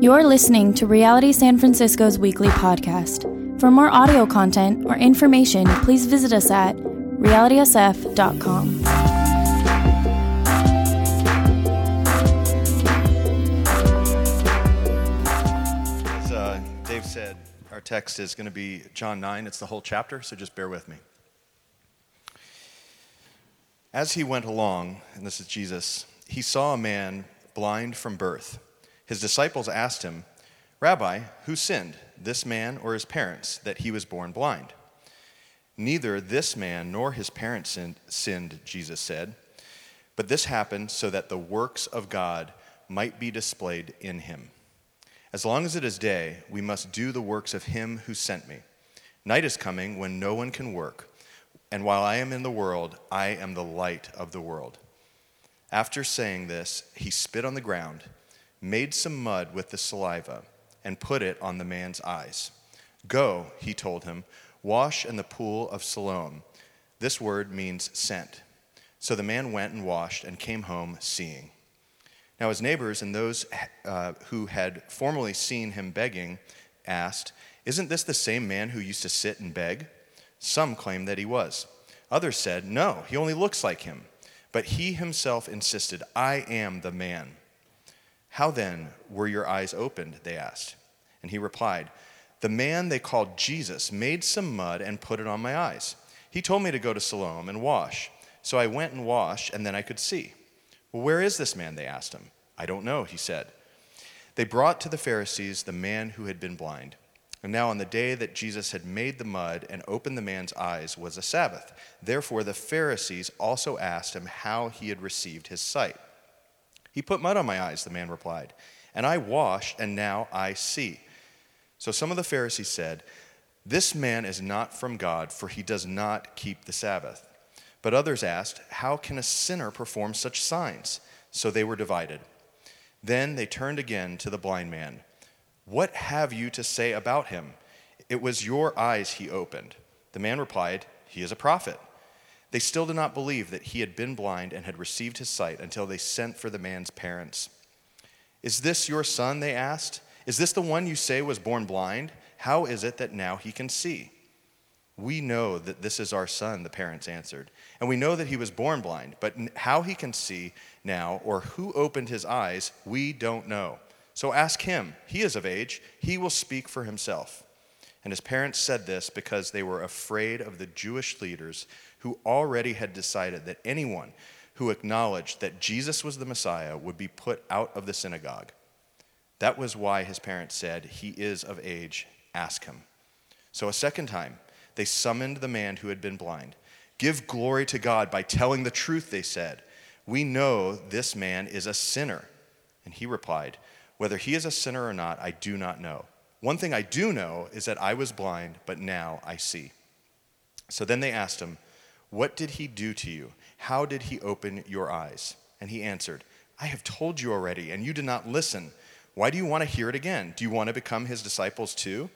You're listening to Reality San Francisco's weekly podcast. For more audio content or information, please visit us at realitysf.com. As uh, Dave said, our text is going to be John 9. It's the whole chapter, so just bear with me. As he went along, and this is Jesus, he saw a man blind from birth. His disciples asked him, Rabbi, who sinned, this man or his parents, that he was born blind? Neither this man nor his parents sinned, sinned, Jesus said, but this happened so that the works of God might be displayed in him. As long as it is day, we must do the works of him who sent me. Night is coming when no one can work, and while I am in the world, I am the light of the world. After saying this, he spit on the ground, made some mud with the saliva, and put it on the man's eyes. Go, he told him, wash in the pool of Siloam. This word means sent. So the man went and washed and came home seeing. Now, his neighbors and those uh, who had formerly seen him begging asked, Isn't this the same man who used to sit and beg? Some claimed that he was. Others said, No, he only looks like him. But he himself insisted, I am the man. How then were your eyes opened? They asked. And he replied, The man they called Jesus made some mud and put it on my eyes. He told me to go to Siloam and wash. So I went and washed, and then I could see. Well, where is this man? They asked him. I don't know, he said. They brought to the Pharisees the man who had been blind. And now, on the day that Jesus had made the mud and opened the man's eyes, was a Sabbath. Therefore, the Pharisees also asked him how he had received his sight. He put mud on my eyes, the man replied, and I washed, and now I see. So some of the Pharisees said, This man is not from God, for he does not keep the Sabbath. But others asked, How can a sinner perform such signs? So they were divided. Then they turned again to the blind man. What have you to say about him? It was your eyes he opened. The man replied, He is a prophet. They still did not believe that he had been blind and had received his sight until they sent for the man's parents. Is this your son? They asked. Is this the one you say was born blind? How is it that now he can see? We know that this is our son, the parents answered. And we know that he was born blind, but how he can see now or who opened his eyes, we don't know. So ask him. He is of age, he will speak for himself. And his parents said this because they were afraid of the Jewish leaders who already had decided that anyone who acknowledged that Jesus was the Messiah would be put out of the synagogue. That was why his parents said, He is of age, ask him. So a second time, they summoned the man who had been blind. Give glory to God by telling the truth, they said. We know this man is a sinner. And he replied, Whether he is a sinner or not, I do not know. One thing I do know is that I was blind, but now I see. So then they asked him, What did he do to you? How did he open your eyes? And he answered, I have told you already, and you did not listen. Why do you want to hear it again? Do you want to become his disciples too?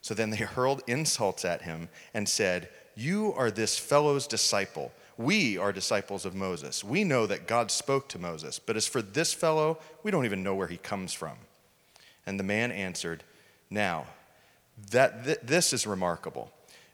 So then they hurled insults at him and said, You are this fellow's disciple. We are disciples of Moses. We know that God spoke to Moses, but as for this fellow, we don't even know where he comes from. And the man answered, Now, that th- this is remarkable.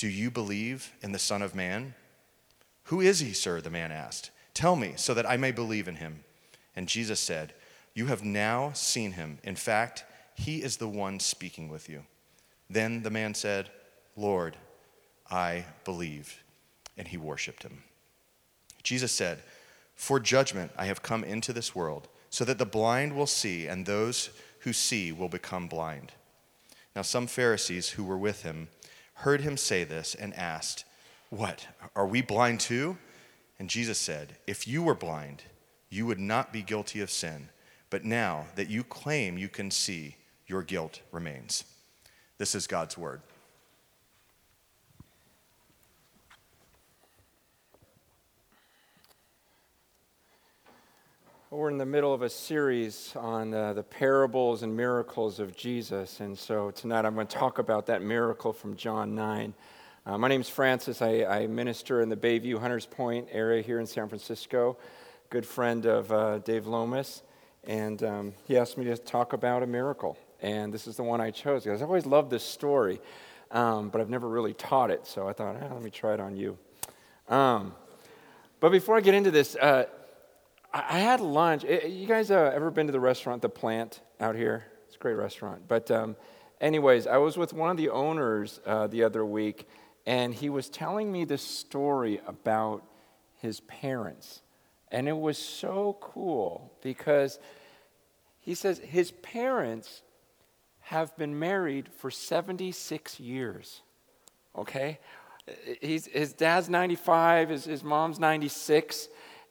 Do you believe in the Son of Man? Who is he, sir? The man asked. Tell me, so that I may believe in him. And Jesus said, You have now seen him. In fact, he is the one speaking with you. Then the man said, Lord, I believe. And he worshiped him. Jesus said, For judgment I have come into this world, so that the blind will see, and those who see will become blind. Now, some Pharisees who were with him heard him say this and asked, What? Are we blind too? And Jesus said, If you were blind, you would not be guilty of sin. But now that you claim you can see, your guilt remains. This is God's word. We're in the middle of a series on uh, the parables and miracles of Jesus. And so tonight I'm going to talk about that miracle from John 9. Uh, my name is Francis. I, I, minister in the Bayview Hunters Point area here in San Francisco. Good friend of uh, Dave Lomas. And um, he asked me to talk about a miracle. And this is the one I chose because I always loved this story, um, but I've never really taught it. So I thought, eh, let me try it on you. Um, but before I get into this, I had lunch. Eh, you guys uh, ever been to the restaurant, The Plant, out here? It's a great restaurant. But, um, anyways, I was with one of the owners uh, the other week, and he was telling me this story about his parents. And it was so cool because he says his parents have been married for 76 years. Okay? He's, his dad's 95, his, his mom's 96.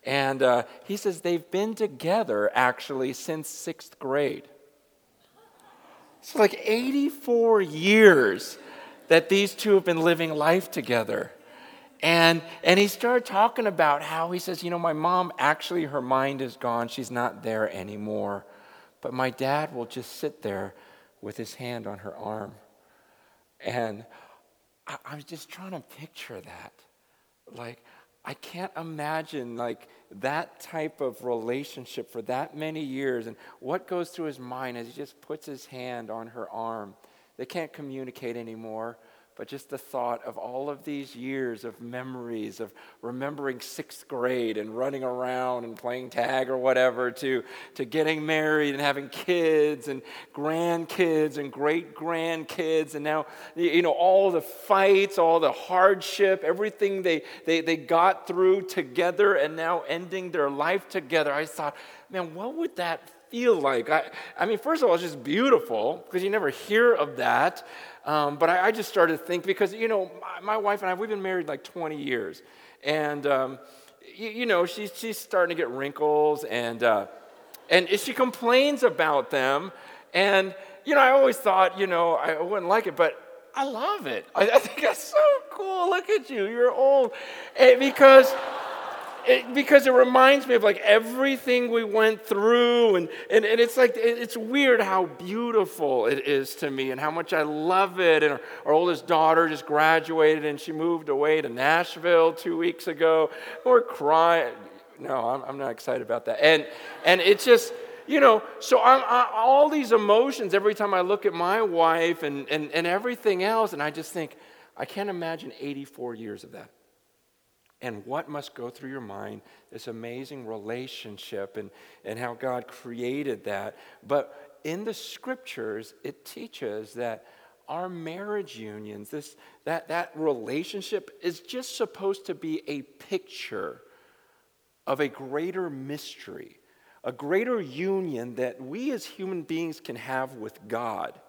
And uh, he says they've been together actually since sixth grade. It's like 84 years that these two have been living life together. And, and he started talking about how he says, You know, my mom actually, her mind is gone. She's not there anymore. But my dad will just sit there with his hand on her arm. And I, I was just trying to picture that. Like, I can't imagine like that type of relationship for that many years and what goes through his mind as he just puts his hand on her arm. They can't communicate anymore but just the thought of all of these years of memories of remembering sixth grade and running around and playing tag or whatever to, to getting married and having kids and grandkids and great grandkids and now you know all the fights all the hardship everything they, they, they got through together and now ending their life together. I thought man what would that feel like? I, I mean first of all it's just beautiful because you never hear of that um, but I, I, just started to think because, you know, my, my, wife and I, we've been married like 20 years. And, um, you, you, know, she's, she's starting to get wrinkles and, uh, and she complains about them. And, you know, I always thought, you know, I wouldn't like it, but I love it. I, I think that's so cool. Look at you, you're old. And because it, because it reminds me of like everything we went through and, and, and it's like it's weird how beautiful it is to me and how much i love it and our, our oldest daughter just graduated and she moved away to nashville two weeks ago. We're crying. No i'm, I'm not excited about that. And and it's just you know so I'm, I, all these emotions every time i look at my wife and, and, and everything else and i just think i can't imagine 84 years of that and what must go through your mind this amazing relationship and, and how god created that. But in the scriptures it teaches that our marriage unions this that that relationship is just supposed to be a picture of a greater mystery a greater union that we as human beings can have with god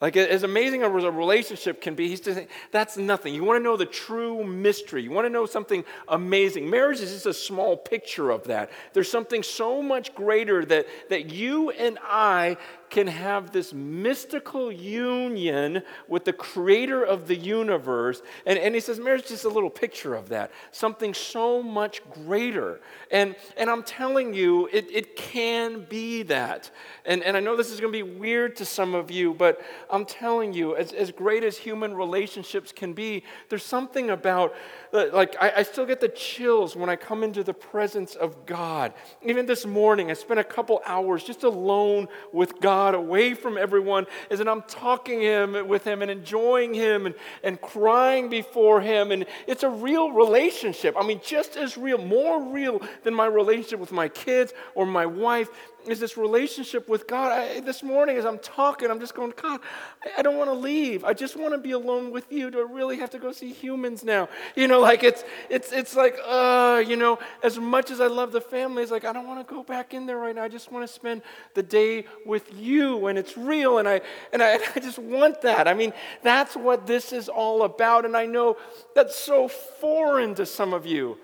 like, as amazing as a relationship can be, he's just saying, that's nothing. You want to know the true mystery. You want to know something amazing. Marriage is just a small picture of that. There's something so much greater that, that you and I can have this mystical union with the creator of the universe. And, and he says, marriage is just a little picture of that, something so much greater. And, and I'm telling you, it, it can be that. And, and I know this is going to be weird to some of you, but I'm telling you, as, as great as human relationships can be, there's something about, uh, like, I, I still get the chills when I come into the presence of God. Even this morning, I spent a couple hours just alone with God God, away from everyone, is that I'm talking him with him and enjoying him and, and crying before him. And it's a real relationship. I mean, just as real, more real than my relationship with my kids or my wife is this relationship with God. I, this morning, as I'm talking, I'm just going, God, I, I don't want to leave. I just want to be alone with you. Do I really have to go see humans now? You know, like it's it's it's like, uh, you know, as much as I love the family, it's like I don't want to go back in there right now. I just want to spend the day with you, and it's real, and I and I, I just want that. I mean, that's what this is all about, and I know that's so foreign to some of you.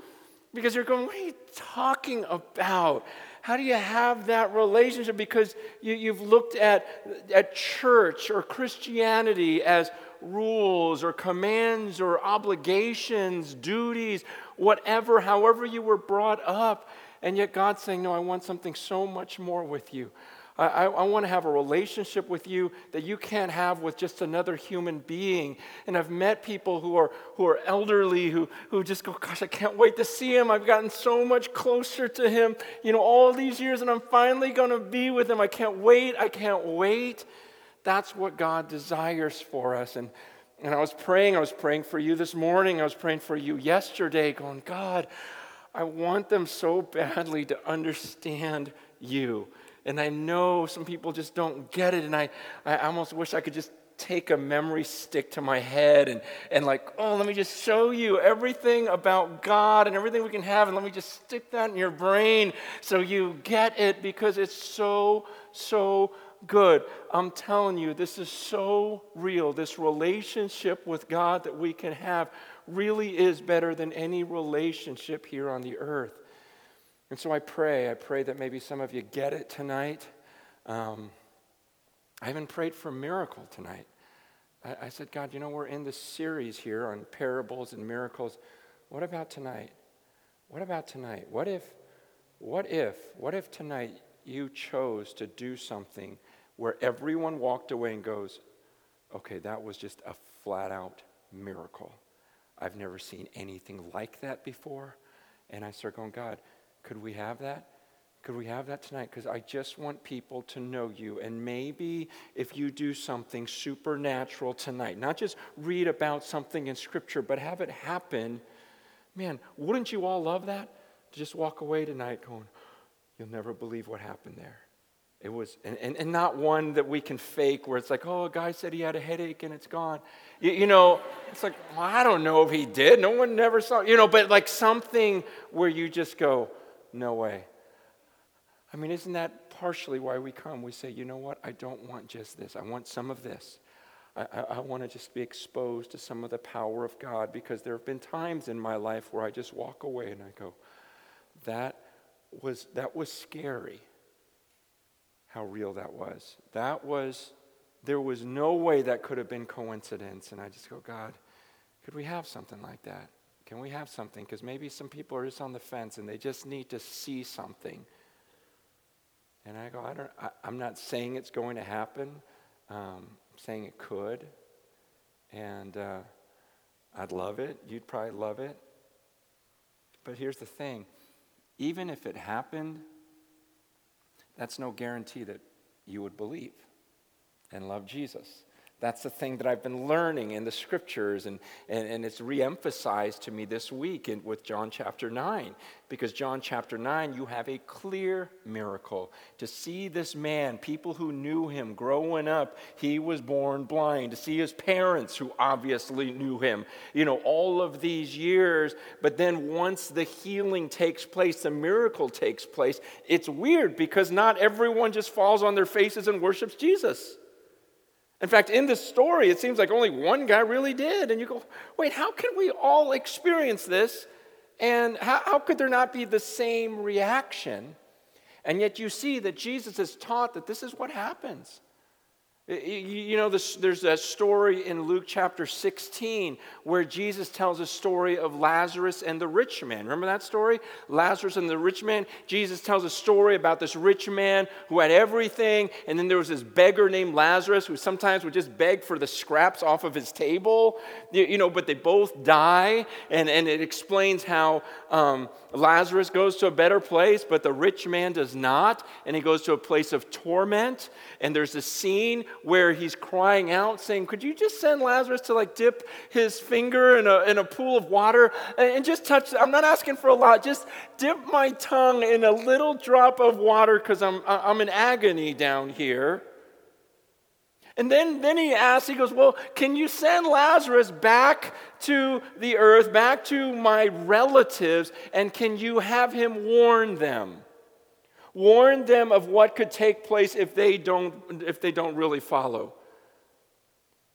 Because you're going, what are you talking about? How do you have that relationship? Because you, have looked at, at church or Christianity as rules or commands or obligations, duties, whatever, however you were brought up. And yet God's saying, No, I want something so much more with you. I, I, I want to have a relationship with you that you can't have with just another human being. And I've met people who are, who are elderly who, who just go, Gosh, I can't wait to see him. I've gotten so much closer to him, you know, all these years, and I'm finally going to be with him. I can't wait. I can't wait. That's what God desires for us. And, and I was praying, I was praying for you this morning, I was praying for you yesterday, going, God, I want them so badly to understand you. And I know some people just don't get it. And I, I almost wish I could just take a memory stick to my head and, and like, oh, let me just show you everything about God and everything we can have. And let me just stick that in your brain so you get it because it's so, so good. I'm telling you, this is so real. This relationship with God that we can have really is better than any relationship here on the earth. And so I pray, I pray that maybe some of you get it tonight. Um, I even prayed for a miracle tonight. I, I said, God, you know, we're in this series here on parables and miracles. What about tonight? What about tonight? What if, what if, what if tonight you chose to do something where everyone walked away and goes, okay, that was just a flat out miracle. I've never seen anything like that before. And I start going, God, could we have that? Could we have that tonight? Because I just want people to know you. And maybe if you do something supernatural tonight, not just read about something in Scripture, but have it happen, man, wouldn't you all love that? To just walk away tonight going, you'll never believe what happened there. It was, and, and, and, not one that we can fake where it's like, oh, a guy said he had a headache and it's gone. You, you know, it's like, well, I don't know if he did. No one never saw, you know, but like something where you just go, no way. I mean, isn't that partially why we come? We say, you know what? I don't want just this, I want some of this. I, I, I want to just be exposed to some of the power of God because there have been times in my life where I just walk away and I go, that was, that was scary how real that was. That was, there was no way that could have been coincidence. And I just go, God, could we have something like that? Can we have something? Because maybe some people are just on the fence and they just need to see something. And I go, I don't, I, am not saying it's going to happen. Um, I'm saying it could. And uh, I'd love it. You'd probably love it. But here's the thing even if it happened, that's no guarantee that you would believe and love Jesus. That's the thing that I've been learning in the scriptures, and, and, and it's reemphasized to me this week in, with John chapter 9. Because John chapter 9, you have a clear miracle. To see this man, people who knew him growing up, he was born blind. To see his parents, who obviously knew him, you know, all of these years. But then once the healing takes place, the miracle takes place, it's weird because not everyone just falls on their faces and worships Jesus. In fact, in this story, it seems like only one guy really did. And you go, wait, how can we all experience this? And how, how could there not be the same reaction? And yet you see that Jesus has taught that this is what happens. You know, there's a story in Luke chapter 16 where Jesus tells a story of Lazarus and the rich man. Remember that story? Lazarus and the rich man. Jesus tells a story about this rich man who had everything, and then there was this beggar named Lazarus who sometimes would just beg for the scraps off of his table. You know, but they both die, and, and it explains how um, Lazarus goes to a better place, but the rich man does not, and he goes to a place of torment. And there's a scene where he's crying out, saying, Could you just send Lazarus to like dip his finger in a, in a pool of water and, and just touch? I'm not asking for a lot, just dip my tongue in a little drop of water because I'm, I'm in agony down here. And then, then he asks, he goes, Well, can you send Lazarus back to the earth, back to my relatives, and can you have him warn them? Warn them of what could take place if they don't, if they don't really follow.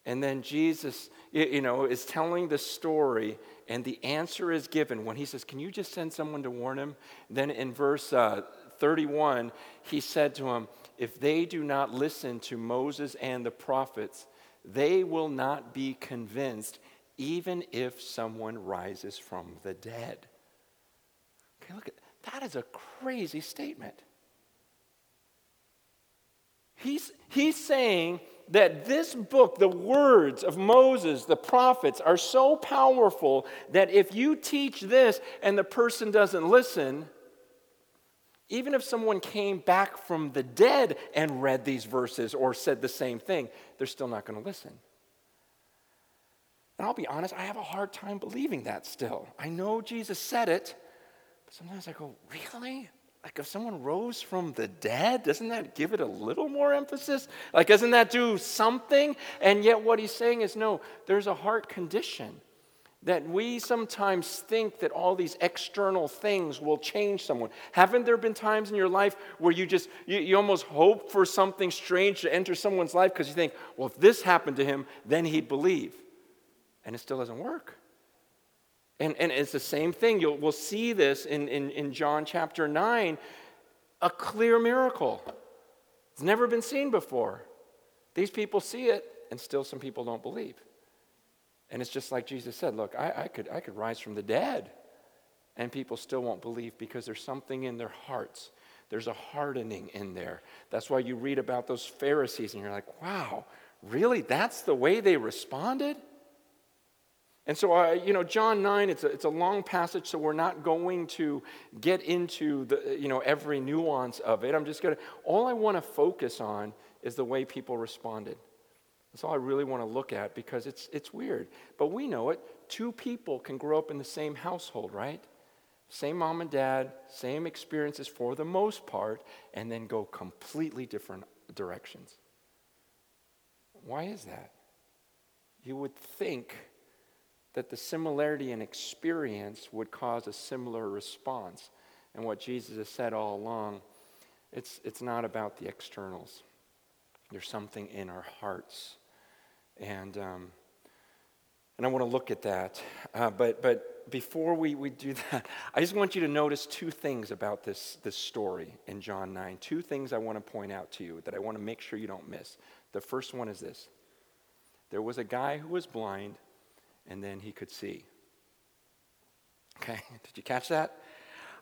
And then Jesus, you know, is telling the story, And the answer is given when he says, Can you just send someone to warn him? Then in verse uh, 31, he said to him, If they do not listen to Moses and the prophets, they will not be convinced, even if someone rises from the dead. Okay, look at that is a crazy statement. He's, he's saying that this book, the words of Moses, the prophets, are so powerful that if you teach this and the person doesn't listen, even if someone came back from the dead and read these verses or said the same thing, they're still not going to listen. And I'll be honest, I have a hard time believing that still. I know Jesus said it, but sometimes I go, really? Like if someone rose from the dead, doesn't that give it a little more emphasis? Like, doesn't that do something? And yet, what he's saying is no, there's a heart condition that we sometimes think that all these external things will change someone. Haven't there been times in your life where you just, you, you almost hope for something strange to enter someone's life because you think, well, if this happened to him, then he'd believe. And it still doesn't work. And, and it's the same thing. You'll, we'll see this in, in, in John chapter 9 a clear miracle. It's never been seen before. These people see it, and still some people don't believe. And it's just like Jesus said look, I, I, could, I could rise from the dead, and people still won't believe because there's something in their hearts. There's a hardening in there. That's why you read about those Pharisees, and you're like, wow, really? That's the way they responded? And so, uh, you know, John 9, it's a, it's a long passage, so we're not going to get into the, you know, every nuance of it. I'm just going to, all I want to focus on is the way people responded. That's all I really want to look at because it's, it's weird. But we know it. Two people can grow up in the same household, right? Same mom and dad, same experiences for the most part, and then go completely different directions. Why is that? You would think that the similarity in experience would cause a similar response. And what Jesus has said all along, it's, it's not about the externals. There's something in our hearts. And, um, and I want to look at that. Uh, but, but before we, we do that, I just want you to notice two things about this, this story in John 9. Two things I want to point out to you that I want to make sure you don't miss. The first one is this there was a guy who was blind and then he could see. Okay, did you catch that?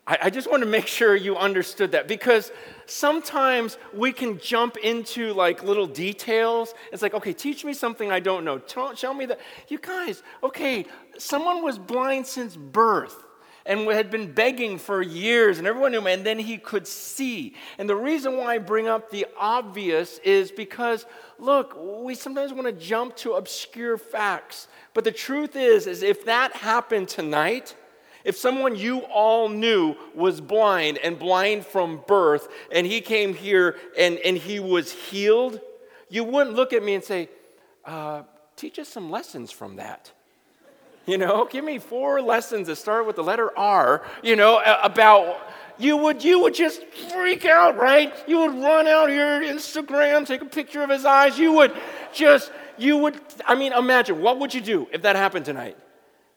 I, I just want to make sure you understood that because sometimes we can jump into like little details. It's like, okay, teach me something I don't know. Tell, show me that. You guys, okay, someone was blind since birth and had been begging for years, and everyone knew him, and then he could see. And the reason why I bring up the obvious is because, look, we sometimes want to jump to obscure facts. But the truth is, is if that happened tonight, if someone you all knew was blind and blind from birth, and he came here and, and he was healed, you wouldn't look at me and say, uh, teach us some lessons from that. You know, give me four lessons that start with the letter R, you know, about you would you would just freak out, right? You would run out your Instagram, take a picture of his eyes. You would just you would I mean, imagine what would you do if that happened tonight?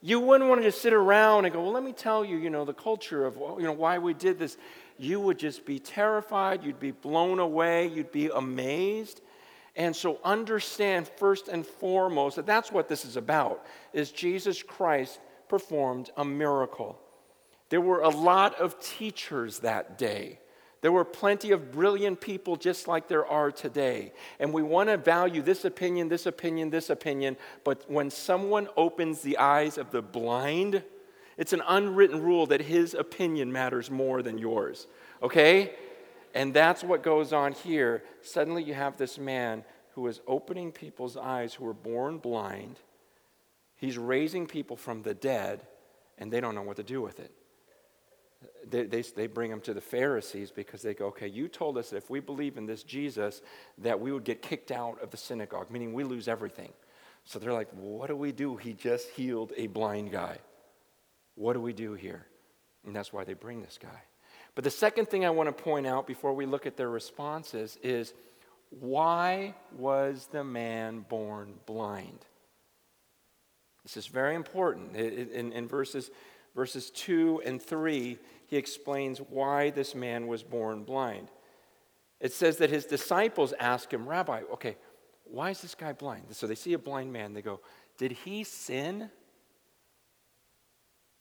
You wouldn't want to just sit around and go, "Well, let me tell you, you know, the culture of you know why we did this." You would just be terrified, you'd be blown away, you'd be amazed. And so understand first and foremost that that's what this is about is Jesus Christ performed a miracle. There were a lot of teachers that day. There were plenty of brilliant people just like there are today. And we want to value this opinion, this opinion, this opinion, but when someone opens the eyes of the blind, it's an unwritten rule that his opinion matters more than yours. Okay? And that's what goes on here. Suddenly you have this man who is opening people's eyes who were born blind. He's raising people from the dead, and they don't know what to do with it. They, they, they bring him to the Pharisees because they go, okay, you told us that if we believe in this Jesus, that we would get kicked out of the synagogue, meaning we lose everything. So they're like, what do we do? He just healed a blind guy. What do we do here? And that's why they bring this guy. But the second thing I want to point out before we look at their responses is why was the man born blind? This is very important. In, in verses, verses 2 and 3, he explains why this man was born blind. It says that his disciples ask him, Rabbi, okay, why is this guy blind? So they see a blind man. They go, Did he sin?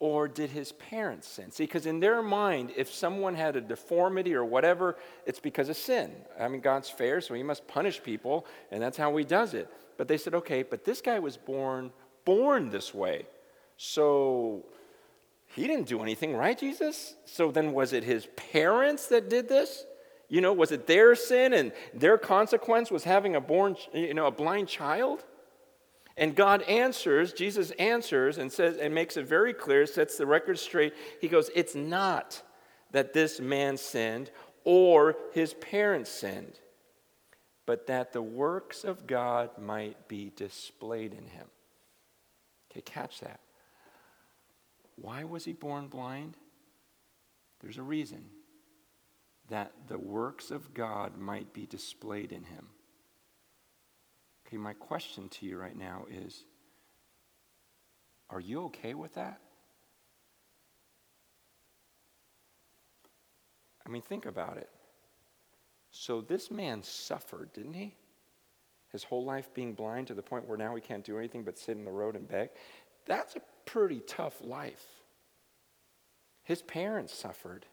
Or did his parents sin? See, because in their mind, if someone had a deformity or whatever, it's because of sin. I mean, God's fair, so he must punish people, and that's how he does it. But they said, okay, but this guy was born born this way. So he didn't do anything, right, Jesus? So then was it his parents that did this? You know, was it their sin and their consequence was having a born, you know, a blind child? And God answers, Jesus answers and says and makes it very clear, sets the record straight. He goes, "It's not that this man sinned or his parents sinned, but that the works of God might be displayed in him." Okay, catch that. Why was he born blind? There's a reason that the works of God might be displayed in him. Okay, my question to you right now is Are you okay with that? I mean, think about it. So this man suffered, didn't he? his whole life being blind to the point where now he can't do anything but sit in the road and beg. That's a pretty tough life. His parents suffered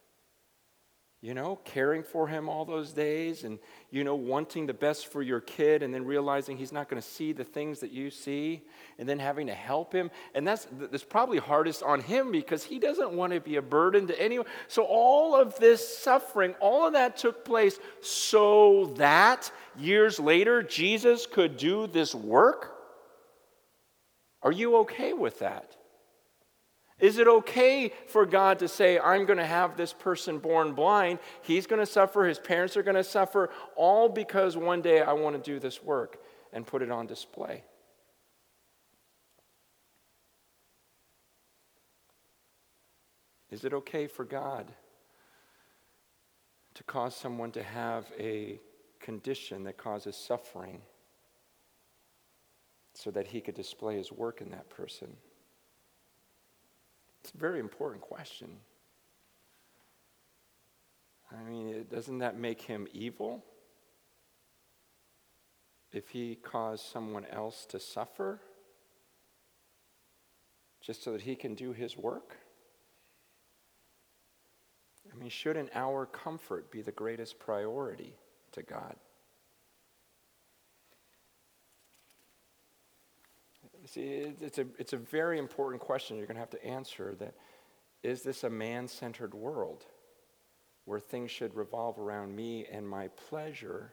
you know, caring for him all those days and, you know, wanting the best for your kid and then realizing he's not going to see the things that you see and then having to help him. And that's, that's probably hardest on him because he doesn't want to be a burden to anyone. So, all of this suffering, all of that took place so that years later Jesus could do this work. Are you okay with that? Is it okay for God to say, I'm going to have this person born blind? He's going to suffer, his parents are going to suffer, all because one day I want to do this work and put it on display? Is it okay for God to cause someone to have a condition that causes suffering so that he could display his work in that person? It's a very important question. I mean, doesn't that make him evil? If he caused someone else to suffer just so that he can do his work? I mean, shouldn't our comfort be the greatest priority to God? See, it's a, it's a very important question you're going to have to answer that is this a man centered world where things should revolve around me and my pleasure?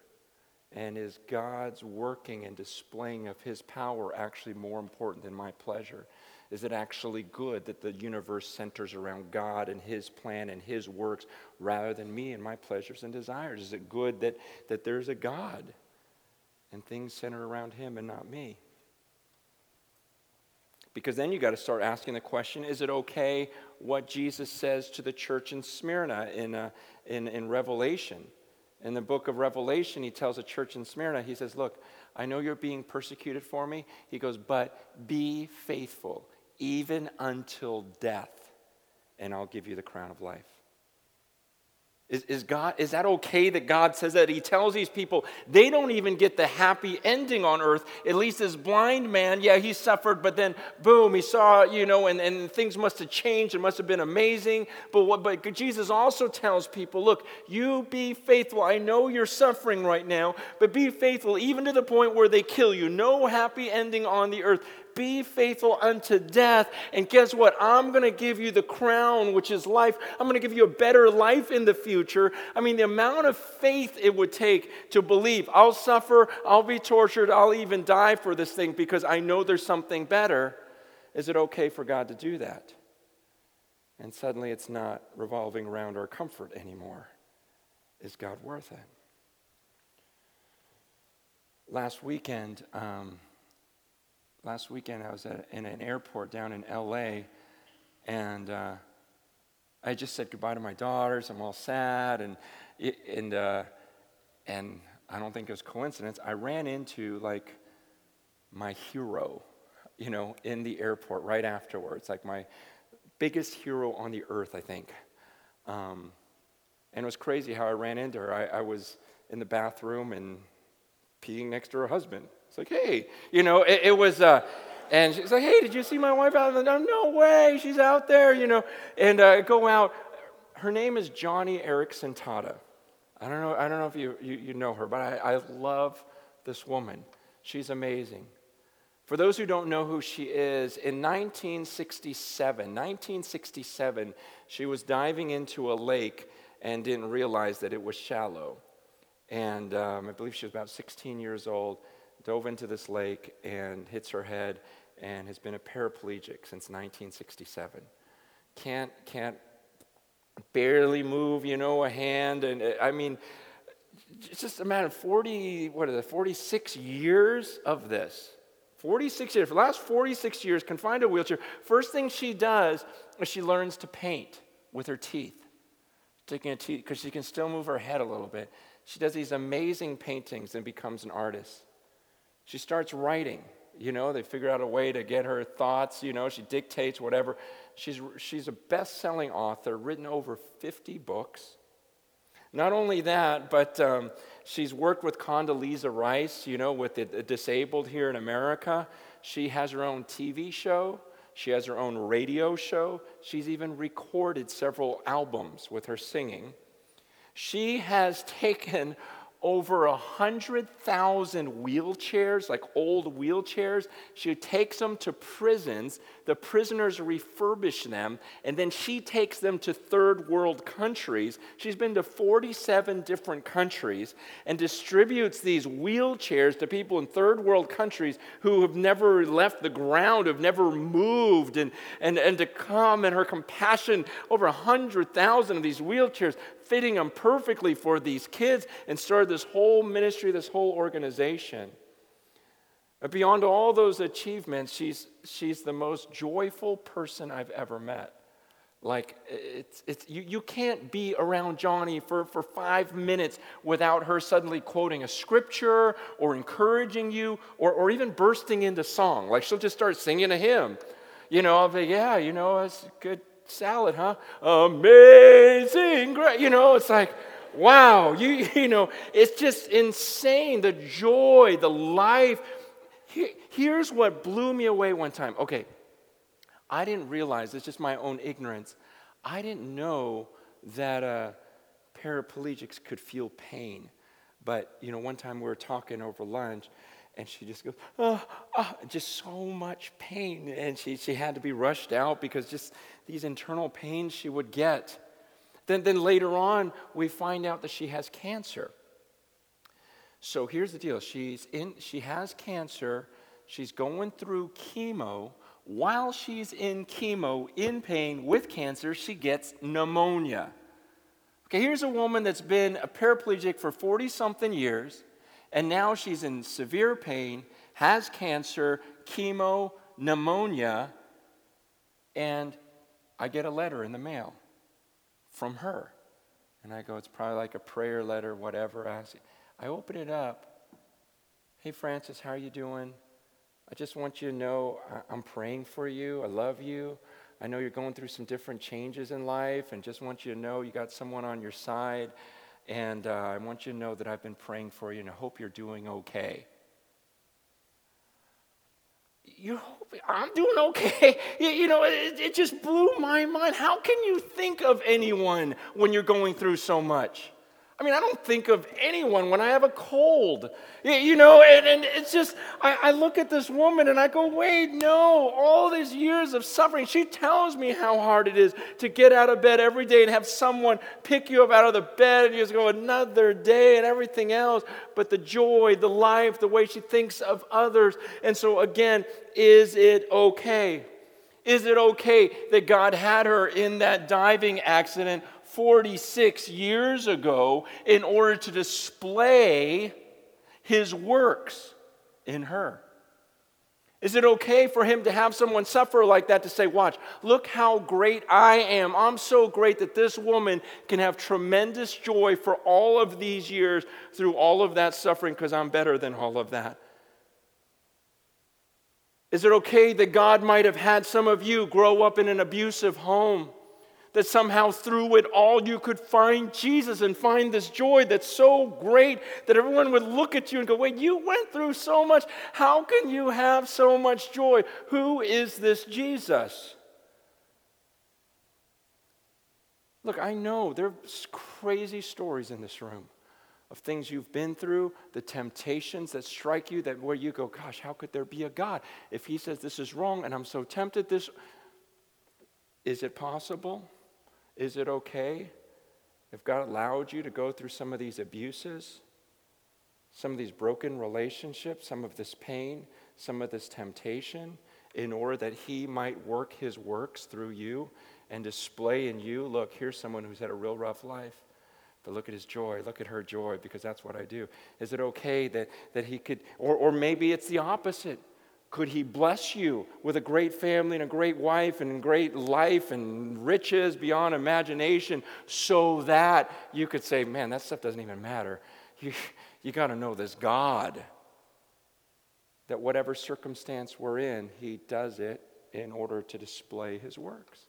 And is God's working and displaying of his power actually more important than my pleasure? Is it actually good that the universe centers around God and his plan and his works rather than me and my pleasures and desires? Is it good that, that there's a God and things center around him and not me? Because then you got to start asking the question is it okay what Jesus says to the church in Smyrna in, uh, in, in Revelation? In the book of Revelation, he tells the church in Smyrna, he says, Look, I know you're being persecuted for me. He goes, But be faithful, even until death, and I'll give you the crown of life. Is, is, God, is that okay that God says that? He tells these people they don't even get the happy ending on earth. At least this blind man, yeah, he suffered, but then boom, he saw, you know, and, and things must have changed. It must have been amazing. But, what, but Jesus also tells people look, you be faithful. I know you're suffering right now, but be faithful even to the point where they kill you. No happy ending on the earth be faithful unto death. And guess what? I'm going to give you the crown, which is life. I'm going to give you a better life in the future. I mean, the amount of faith it would take to believe I'll suffer, I'll be tortured, I'll even die for this thing because I know there's something better. Is it okay for God to do that? And suddenly it's not revolving around our comfort anymore. Is God worth it? Last weekend, um, last weekend I was at, in an airport down in LA, and uh, I just said goodbye to my daughters. I'm all sad, and and uh, and I don't think it was coincidence. I ran into like my hero you know, in the airport right afterwards. Like my biggest hero on the earth, I think. Um, and it was crazy how I ran into her. I, I was in the bathroom and peeing next to her husband. It's like, hey, you know, it, it was, uh, and she's like, hey, did you see my wife out? there? no way, she's out there, you know. And uh, go out. Her name is Joni Eareckson Tada. I don't know, I don't know if you, you, you know her, but I, I love this woman. She's amazing. For those who don't know who she is, in 1967, 1967, she was diving into a lake and didn't realize that it was shallow. And um, I believe she was about 16 years old, dove into this lake and hits her head and has been a paraplegic since 1967. Can't, can't barely move, you know, a hand. And I mean, it's just a matter of 40, what is it, 46 years of this. 46 years, for the last 46 years, confined to a wheelchair. First thing she does is she learns to paint with her teeth. Taking a teeth, because she can still move her head a little bit. She does these amazing paintings and becomes an artist. She starts writing. You know, they figure out a way to get her thoughts. You know, she dictates whatever. She's, she's a best selling author, written over 50 books. Not only that, but um, she's worked with Condoleezza Rice, you know, with the, the disabled here in America. She has her own TV show. She has her own radio show. She's even recorded several albums with her singing. She has taken over a hundred thousand wheelchairs, like old wheelchairs. She takes them to prisons. The prisoners refurbish them, and then she takes them to third world countries. She's been to 47 different countries and distributes these wheelchairs to people in third world countries who have never left the ground, have never moved, and, and, and to come and her compassion over a hundred thousand of these wheelchairs fitting them perfectly for these kids and started this whole ministry, this whole organization. But beyond all those achievements, she's, she's the most joyful person I've ever met. Like, it's, it's, you, you can't be around Joni for, for five minutes without her suddenly quoting a scripture or encouraging you or, or even bursting into song. Like, she'll just start singing a hymn. You know, I'll be, yeah, you know, it's good salad, huh? Amazing grace. You know, it's like, wow, you, you know, it's just insane. The joy, the life. Here, here's what blew me away one time. Okay, I didn't realize, it's just my own ignorance. I didn't know that uh, paraplegics could feel pain. But, you know, one time we were talking over lunch, and she just goes, oh, oh, just so much pain. And she, she had to be rushed out because just these internal pains she would get. Then, then later on, we find out that she has cancer. So here's the deal she's in, she has cancer, she's going through chemo. While she's in chemo, in pain with cancer, she gets pneumonia. Okay, here's a woman that's been a paraplegic for 40 something years and now she's in severe pain, has cancer, chemo, pneumonia, and I get a letter in the mail from her. And I go, it's probably like a prayer letter, whatever. I, I open it up. Hey, Francis, how are you doing? I just want you to know I'm praying for you. I love you. I know you're going through some different changes in life, and just want you to know you got someone on your side. And uh, I want you to know that I've been praying for you and I hope you're doing okay. You hope I'm doing okay. You, you know, it, it just blew my mind. How can you think of anyone when you're going through so much? I mean, I don't think of anyone when I have a cold, you know, and, and it's just, I, I, look at this woman and I go, wait, no, all these years of suffering. She tells me how hard it is to get out of bed every day and have someone pick you up out of the bed and you just go, another day and everything else. But the joy, the life, the way she thinks of others. And so, again, is it okay? Is it okay that God had her in that diving accident 46 years ago in order to display his works in her. Is it okay for him to have someone suffer like that to say, Watch, look how great I am. I'm so great that this woman can have tremendous joy for all of these years through all of that suffering because I'm better than all of that? Is it okay that God might have had some of you grow up in an abusive home? That somehow through it all you could find Jesus and find this joy that's so great that everyone would look at you and go, Wait, you went through so much. How can you have so much joy? Who is this Jesus? Look, I know there's crazy stories in this room of things you've been through, the temptations that strike you, that where you go, gosh, how could there be a God? If He says this is wrong and I'm so tempted, this is it possible? Is it okay if God allowed you to go through some of these abuses, some of these broken relationships, some of this pain, some of this temptation, in order that He might work His works through you and display in you look, here's someone who's had a real rough life. But look at his joy, look at her joy, because that's what I do. Is it okay that, that he could, or, or maybe it's the opposite? Could he bless you with a great family and a great wife and great life and riches beyond imagination so that you could say, man, that stuff doesn't even matter? You, you got to know this God. That whatever circumstance we're in, he does it in order to display his works.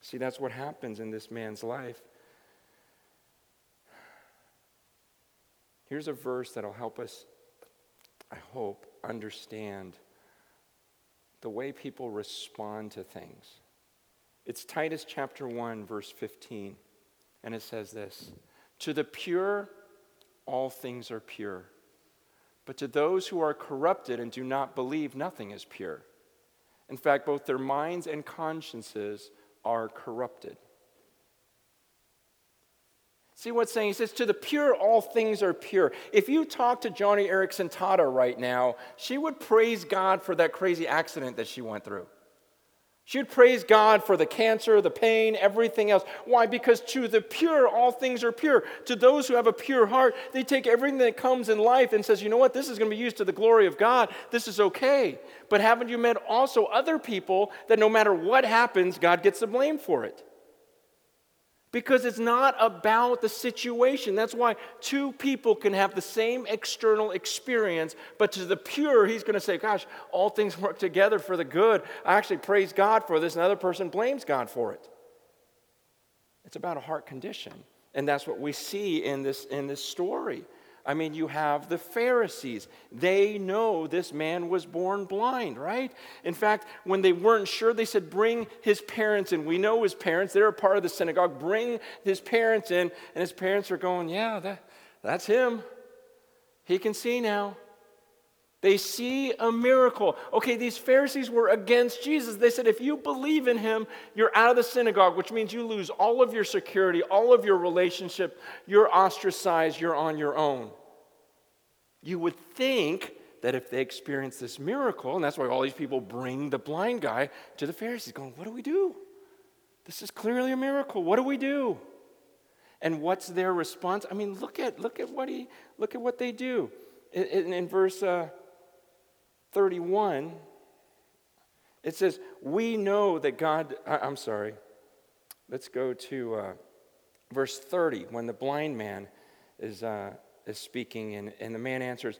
See, that's what happens in this man's life. Here's a verse that'll help us, I hope, understand the way people respond to things. It's Titus chapter 1, verse 15, and it says this To the pure, all things are pure. But to those who are corrupted and do not believe, nothing is pure. In fact, both their minds and consciences are corrupted. See what's saying? He says, To the pure, all things are pure. If you talk to Joni Eareckson Tada right now, she would praise God for that crazy accident that she went through. She would praise God for the cancer, the pain, everything else. Why? Because to the pure, all things are pure. To those who have a pure heart, they take everything that comes in life and says, you know what, this is going to be used to the glory of God. This is okay. But haven't you met also other people that no matter what happens, God gets the blame for it? Because it's not about the situation. That's why two people can have the same external experience, but to the pure, he's going to say, Gosh, all things work together for the good. I actually praise God for this. Another person blames God for it. It's about a heart condition. And that's what we see in this, in this story. I mean, you have the Pharisees. They know this man was born blind, right? In fact, when they weren't sure, they said, Bring his parents in. We know his parents. They're a part of the synagogue. Bring his parents in. And his parents are going, Yeah, that, that's him. He can see now. They see a miracle. Okay, these Pharisees were against Jesus. They said, if you believe in him, you're out of the synagogue, which means you lose all of your security, all of your relationship, you're ostracized, you're on your own. You would think that if they experience this miracle, and that's why all these people bring the blind guy to the Pharisees, going, What do we do? This is clearly a miracle. What do we do? And what's their response? I mean, look at look at what he look at what they do. In, in, in verse uh, 31, it says, "We know that God." I, am sorry. Let's go to uh, verse 30 when the blind man is. Uh, is speaking, and, and the man answers,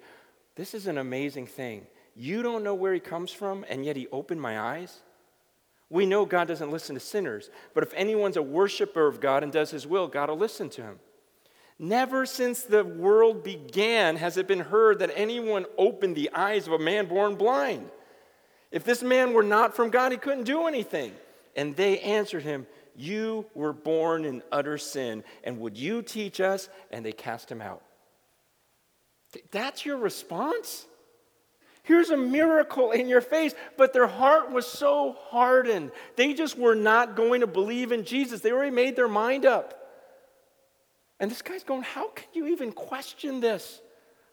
This is an amazing thing. You don't know where he comes from, and yet he opened my eyes? We know God doesn't listen to sinners, but if anyone's a worshiper of God and does his will, God will listen to him. Never since the world began has it been heard that anyone opened the eyes of a man born blind. If this man were not from God, he couldn't do anything. And they answered him, You were born in utter sin, and would you teach us? And they cast him out. That's your response? Here's a miracle in your face, but their heart was so hardened. They just were not going to believe in Jesus. They already made their mind up. And this guy's going, How can you even question this?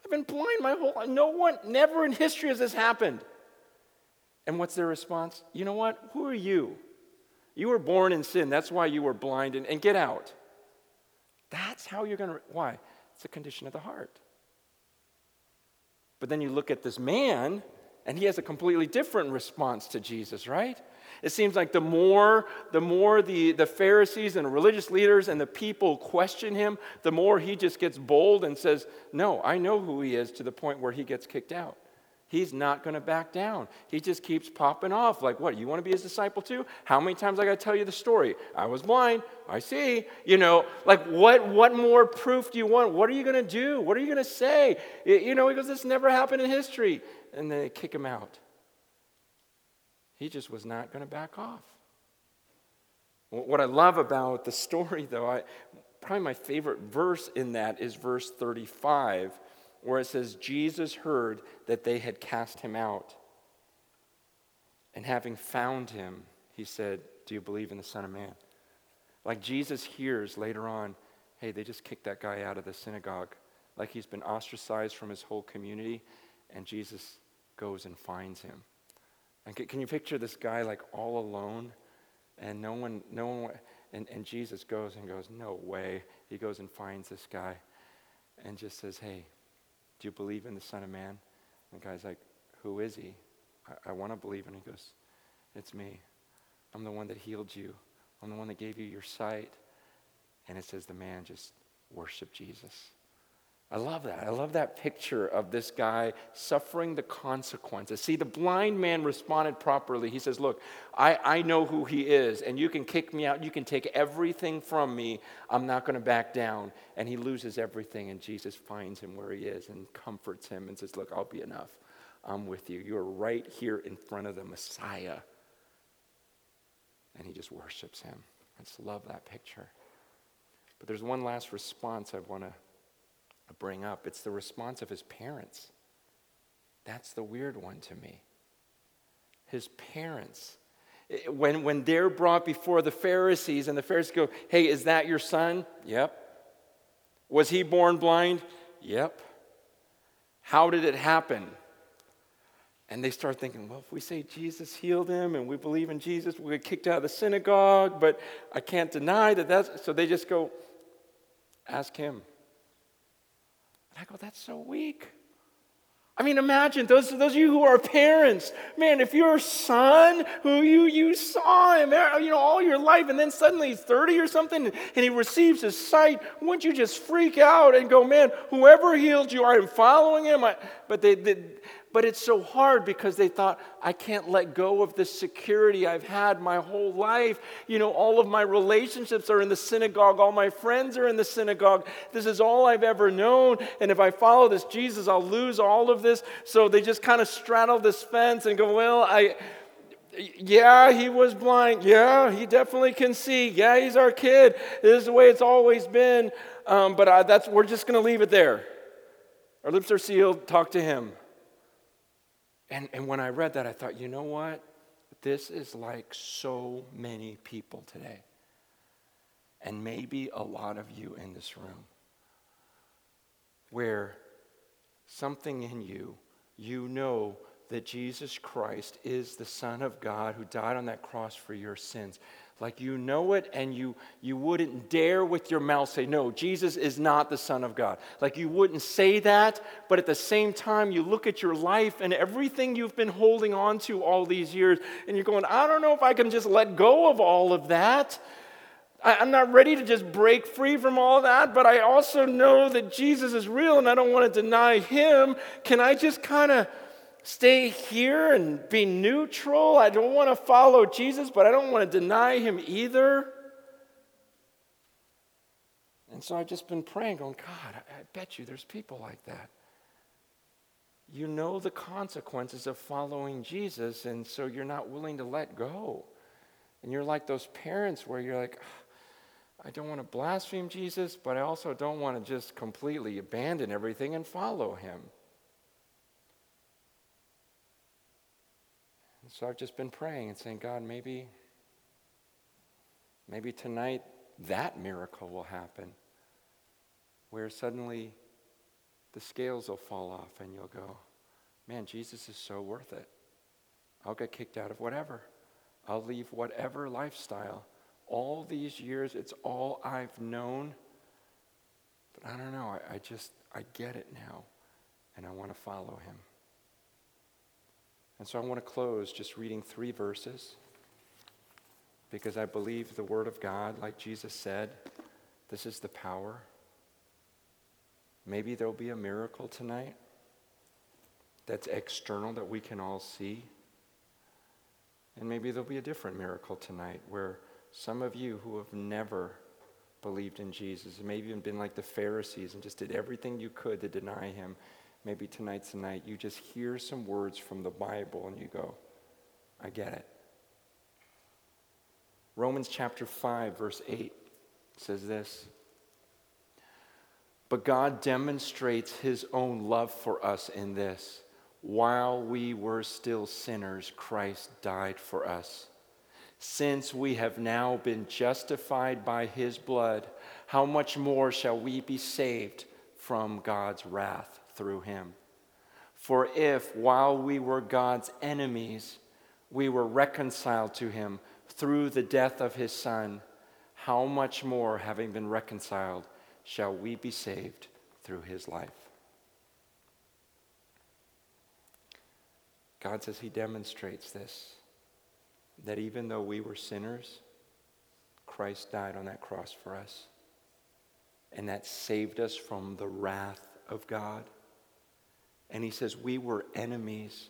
I've been blind my whole life. No one, never in history has this happened. And what's their response? You know what? Who are you? You were born in sin. That's why you were blind. And, and get out. That's how you're going to. Why? It's a condition of the heart. But then you look at this man, and he has a completely different response to Jesus, right? It seems like the more, the more the, the Pharisees and religious leaders and the people question him, the more he just gets bold and says, No, I know who he is, to the point where he gets kicked out. He's not going to back down. He just keeps popping off. Like, what? You want to be his disciple too? How many times I got to tell you the story? I was blind. I see. You know, like, what, what more proof do you want? What are you going to do? What are you going to say? You know, he goes, this never happened in history. And then they kick him out. He just was not going to back off. What I love about the story, though, I, probably my favorite verse in that is verse 35 where it says, Jesus heard that they had cast him out. And having found him, he said, Do you believe in the Son of Man? Like Jesus hears later on, hey, they just kicked that guy out of the synagogue. Like he's been ostracized from his whole community, and Jesus goes and finds him. And can you picture this guy like all alone? And no one, no one, and, and Jesus goes and goes, No way. He goes and finds this guy and just says, Hey, do you believe in the Son of Man? And the guy's like, Who is he? I, I want to believe. And he goes, It's me. I'm the one that healed you, I'm the one that gave you your sight. And it says the man just worshiped Jesus. I love that. I love that picture of this guy suffering the consequences. See, the blind man responded properly. He says, Look, I, I know who he is, and you can kick me out. You can take everything from me. I'm not going to back down. And he loses everything, and Jesus finds him where he is and comforts him and says, Look, I'll be enough. I'm with you. You're right here in front of the Messiah. And he just worships him. I just love that picture. But there's one last response I want to bring up. It's the response of his parents. That's the weird one to me. His parents. When, when they're brought before the Pharisees, and the Pharisees go, Hey, is that your son? Yep. Was he born blind? Yep. How did it happen? And they start thinking, well, if we say Jesus healed him and we believe in Jesus, we get kicked out of the synagogue, but I can't deny that that's. So they just go, ask him. And I go, that's so weak. I mean, imagine those, those of you who are parents, man, if your son who you, you saw him, eh, you know, all your life, and then suddenly he's 30 or something, and he receives his sight, wouldn't you just freak out and go, man, whoever healed you, I'm following him? I, but they, they, but it's so hard because they thought, I can't let go of the security I've had my whole life. You know, all of my relationships are in the synagogue, all my friends are in the synagogue. This is all I've ever known. And if I follow this Jesus, I'll lose all of this. So they just kind of straddle this fence and go, Well, I. Yeah, he was blind. Yeah, he definitely can see. Yeah, he's our kid. This is the way it's always been. Um, but I, that's, we're just going to leave it there. Our lips are sealed. Talk to him. And, and when I read that, I thought, you know what? This is like so many people today. And maybe a lot of you in this room. Where something in you, you know that Jesus Christ is the Son of God who died on that cross for your sins. Like you know it, and you, you wouldn't dare with your mouth say, No, Jesus is not the Son of God. Like you wouldn't say that, but at the same time, you look at your life and everything you've been holding on to all these years, and you're going, I don't know if I can just let go of all of that. I, I'm not ready to just break free from all that, but I also know that Jesus is real and I don't want to deny him. Can I just kind of stay here and be neutral. I don't want to follow Jesus, but I don't want to deny him either. And so I've just been praying, going, God, I, bet you there's people like that. You know the consequences of following Jesus, and so you're not willing to let go. And you're like those parents where you're like, I don't want to blaspheme Jesus, but I also don't want to just completely abandon everything and follow him. So I've just been praying and saying, God, maybe, maybe tonight that miracle will happen where suddenly the scales will fall off and you'll go, man, Jesus is so worth it. I'll get kicked out of whatever. I'll leave whatever lifestyle. All these years, it's all I've known. But I don't know. I, I just, I get it now. And I want to follow him. And so I want to close just reading three verses because I believe the Word of God, like Jesus said, this is the power. Maybe there'll be a miracle tonight. that's external that we can all see. And maybe there'll be a different miracle tonight where some of you who have never believed in Jesus, maybe even been like the Pharisees and just did everything you could to deny him, maybe tonight's the night you just hear some words from the Bible and you go, I get it. Romans chapter 5, verse 8 says this But God demonstrates his own love for us in this while we were still sinners, Christ died for us. Since we have now been justified by his blood, how much more shall we be saved from God's wrath through him? For if, while we were God's enemies, we were reconciled to him through the death of his Son, how much more, having been reconciled, shall we be saved through his life? God says He demonstrates this that even though we were sinners, Christ died on that cross for us. And that saved us from the wrath of God. And He says we were enemies,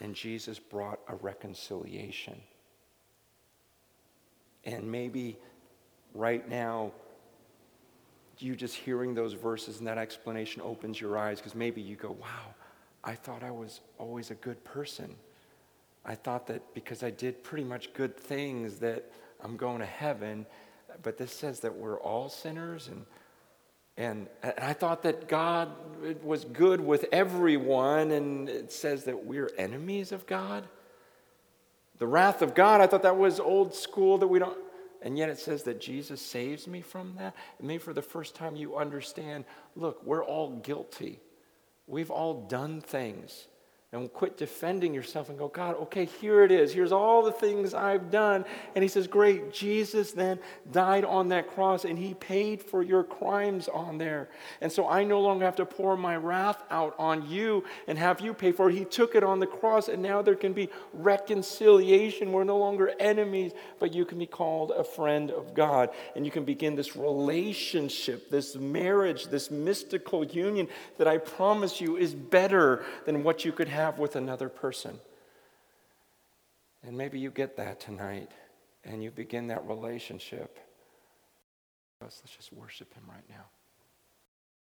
and Jesus brought a reconciliation. And maybe right now, you just hearing those verses and that explanation opens your eyes because maybe you go, wow, I thought I was always a good person. I thought that because I did pretty much good things that I'm going to heaven. But this says that we're all sinners and and, and I thought that God was good with everyone, and it says that we're enemies of God. The wrath of God, I thought that was old school that we don't. And yet it says that Jesus saves me from that. And maybe for the first time you understand look, we're all guilty. We've all done things and quit defending yourself and go, God, okay, here it is. Here's all the things I've done. And he says, Great, Jesus then died on that cross and he paid for your crimes on there. And so I no longer have to pour my wrath out on you and have you pay for it. He took it on the cross and now there can be reconciliation. We're no longer enemies, but you can be called a friend of God. And you can begin this relationship, this marriage, this mystical union that I promise you is better than what you could have have with another person. And maybe you get that tonight and you begin that relationship. Let's just worship Him right now.